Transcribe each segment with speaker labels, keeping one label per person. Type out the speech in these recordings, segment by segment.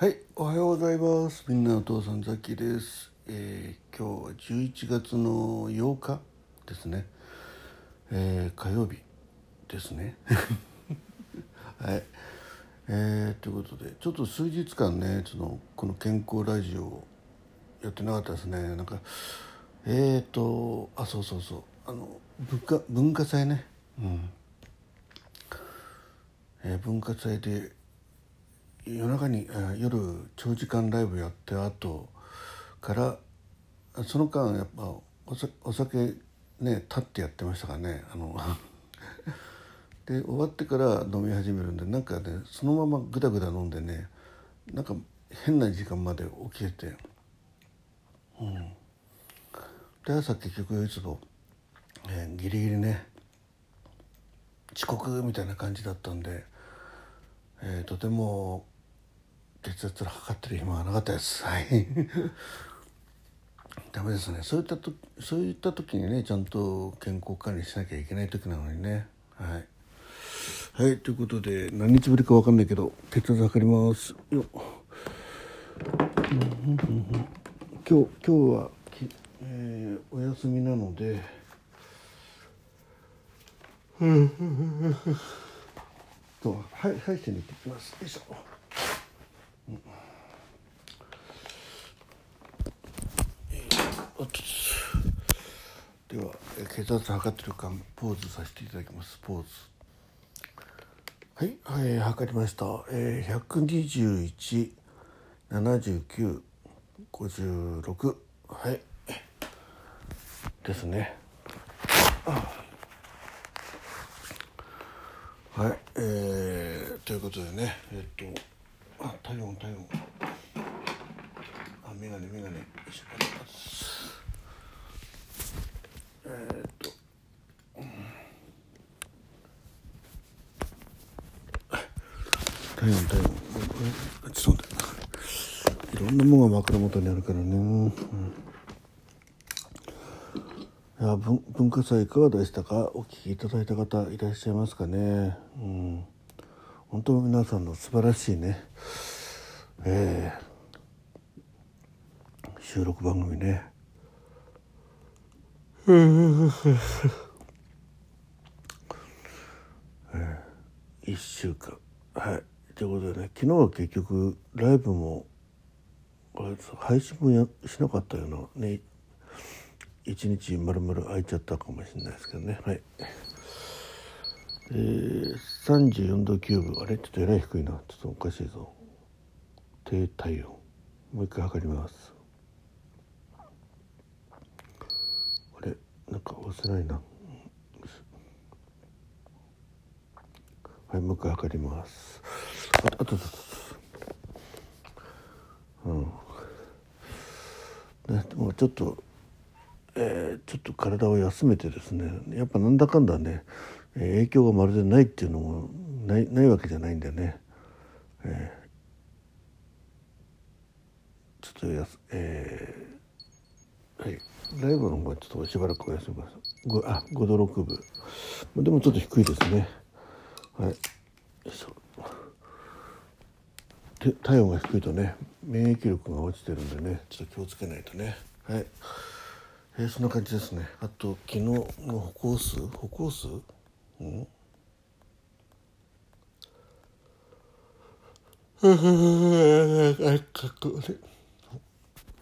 Speaker 1: はい、おはようございます。みんなお父さんザキです。えー今日は11月の8日ですね。えー火曜日ですね。はい。えーということで、ちょっと数日間ね、そのこの健康ラジオをやってなかったですね。なんか、えーと、あ、そうそうそう、あの文化文化祭ね。うん。えー文化祭で夜中に夜長時間ライブやって後からその間やっぱおお酒ね立ってやってましたからねあの で終わってから飲み始めるんでなんかねそのままぐだぐだ飲んでねなんか変な時間まで起きててうん。で朝結局いつも、えーギリギリね遅刻みたいな感じだったんで、えーとても血圧測ってる暇はなかったです。はい。ダメですね。そういったとそういった時にねちゃんと健康管理しなきゃいけない時なのにね。はい。はいということで何日ぶりかわかんないけど血圧測ります。よ今日今日はき、えーお休みなので。とはい歯医者に行ってきます。よいしょ、うんえーおっとでは血圧測ってる間ポーズさせていただきます。ポーズ。はい、はい、測りました、えー、121 79 56はい。ですね。はい、えー、ということでね、えっと、あ、体温、体温。あ、メガネ、メガネ。よいしょえーっと、体温、体温。ちょっと待って。いろん。なものが枕元にあるからね。うん。いや文化祭いかがでしたかお聞きいただいた方いらっしゃいますかねうん。本当皆さん。の素晴らしいねえー収録番組ねえー、1週間はいということでね昨日は結局ライブも配信もやしなかったようなね一日まるまる空いちゃったかもしれないですけどね。はい。えー、34度9分あれちょっとえらい低いな。ちょっとおかしいぞ。低体温。もう一回測ります。あれなんか押せないな。はいもう一回測ります。あとうん。ねでもちょっとえーちょっと体を休めてですねやっぱなんだかんだね、影響がまるでないっていうのもないないわけじゃないんでね、えーちょっとやすえーはい。ライブの方はちょっとしばらくお休みください。ごあ5度6分でもちょっと低いですね。はい。よいしょ。体温が低いとね免疫力が落ちてるんでねちょっと気をつけないとね。はい。えーそんな感じですね。あと昨日の歩行数？歩行数？うん？あれかっこあれ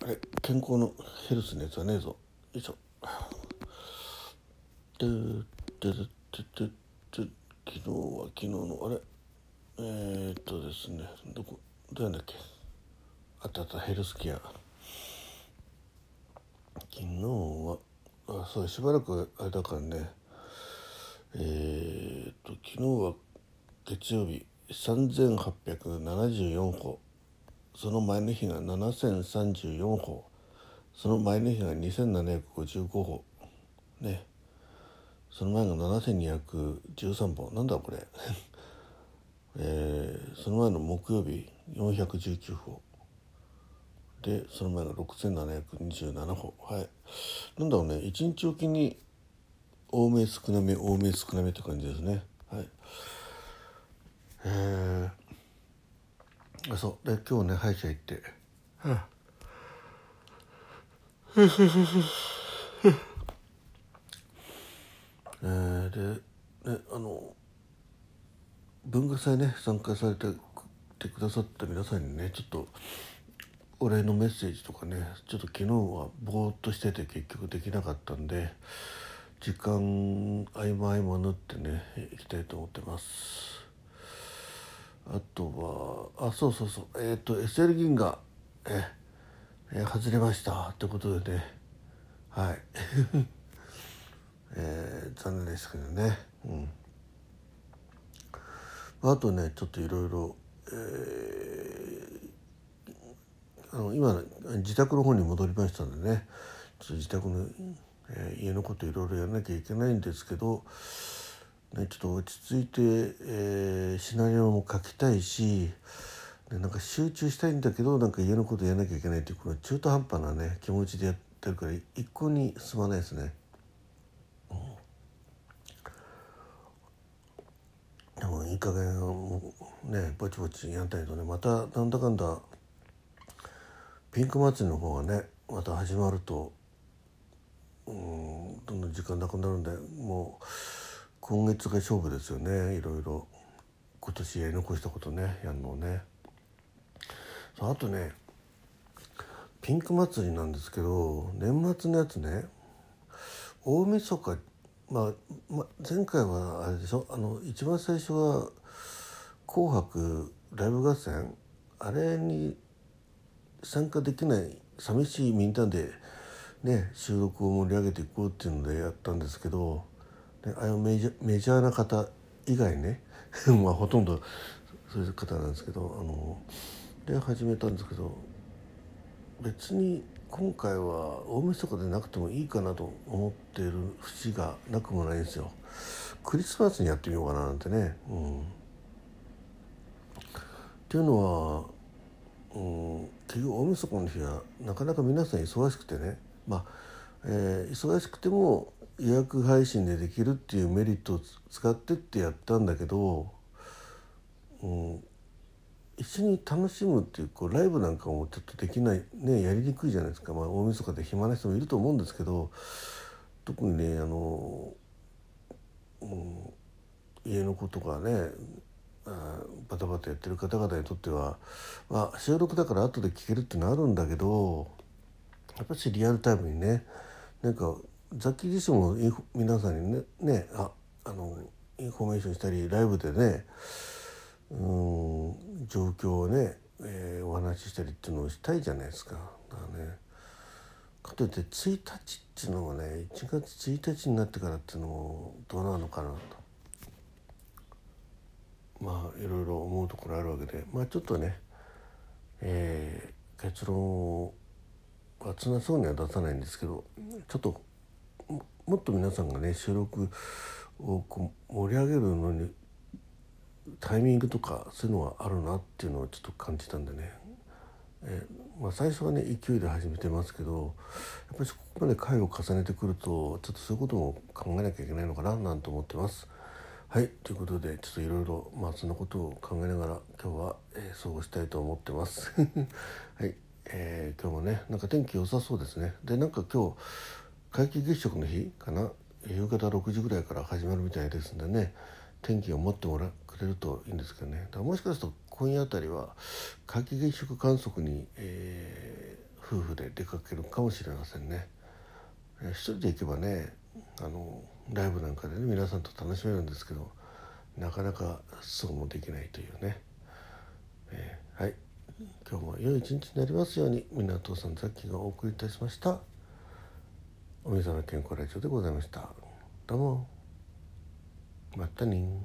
Speaker 1: あれ健康のヘルスのやつはねえぞ。よいしょ。ででででで昨日は昨日のあれ？えー、っとですね。どこ？どうやんだっけ？あったあったヘルスケア。昨日はあそうしばらくあれだからね。えー、っと昨日は月曜日3874歩その前の日が7034歩その前の日が2755歩ね。その前が7213歩なんだこれ？えー、その前の木曜日419歩。でその前が6727歩。はい。なんだろうね。一日おきに多め少なめ多め少なめって感じですね。はい。えー、そう。で今日ね歯医者行って。えー、でねあの文化祭ね参加されててくださった皆さんにねちょっとお礼のメッセージとかねちょっと昨日はぼーっとしてて結局できなかったんで時間合間合間縫ってね行きたいと思ってます。あとはあそうそうそうえっ、ー、と SL 銀河ええ外れましたってことでねはい。えー、残念ですけどね。うん。あとねちょっといろいろあの今自宅の方に戻りましたんでねちょっと自宅の、えー、家のこといろいろやらなきゃいけないんですけど、ね、ちょっと落ち着いて、えー、シナリオも書きたいし、ね、なんか集中したいんだけどなんか家のことやらなきゃいけないっていうこの中途半端なね気持ちでやってるから一向に進まないですね。でもいい加減ねぼちぼちやんないとねまたなんだかんだピンク祭りの方がねまた始まるとうんどんどん時間なくなるんでもう今月が勝負ですよね。いろいろ今年やり残したことねやるのね。あとねピンク祭りなんですけど年末のやつね大晦日まあ、まあ前回はあれでしょ？あの一番最初は「紅白ライブ合戦」あれに参加できない寂しいみんなで、ね、収録を盛り上げていこうっていうのでやったんですけど、ね、あのメジャメジャーな方以外ね まあほとんどそういう方なんですけどあので始めたんですけど別に今回は大晦日でなくてもいいかなと思っている節がなくもないんですよ。クリスマスにやってみようかななんてね。うん、っていうのは、うん、結局大晦日の日はなかなか皆さん忙しくてね、まあえー、忙しくても予約配信でできるっていうメリットを使ってってやったんだけど、うん、一緒に楽しむっていうこうライブなんかもちょっとできないねやりにくいじゃないですか、まあ、大晦日で暇な人もいると思うんですけど特にねあの、うん、家の子とかねバタバタやってる方々にとっては、まあ、収録だから後で聞けるってのあるんだけどやっぱりリアルタイムにねなんかザッキー自身も皆さんにねねああのインフォメーションしたりライブでねうん状況をね、えー、お話ししたりっていうのをしたいじゃないですか。だからねかといって1日っていうのもね1月1日になってからっていうのもどうなのかなとまあいろいろ思うところあるわけでまあちょっとね、えー、結論はつなそうには出さないんですけどちょっともっと皆さんがね収録をこう盛り上げるのにタイミングとかそういうのがあるなっていうのをちょっと感じたんでね、えー、まあ、最初はね勢いで始めてますけどやっぱりそこまで回を重ねてくるとちょっとそういうことも考えなきゃいけないのかななんて思ってます。はいということでちょっといろいろまあそんなことを考えながら今日は、えー、過ごしたいと思ってます。はい、えー、今日もねなんか天気良さそうですね。でなんか今日皆既月食の日かな？夕方6時ぐらいから始まるみたいですんでね天気を持ってもらくれるといいんですけどねだからもしかすると今夜あたりは皆既月食観測に、えー、夫婦で出かけるかもしれませんね。えー、一人で行けばねあのライブなんかでね皆さんと楽しめるんですけどなかなかそうもできないというね、えー、はい。今日も良い一日になりますように港さんザッキーがお送りいたしました。おみその健康ラジオでございました。どうも。またね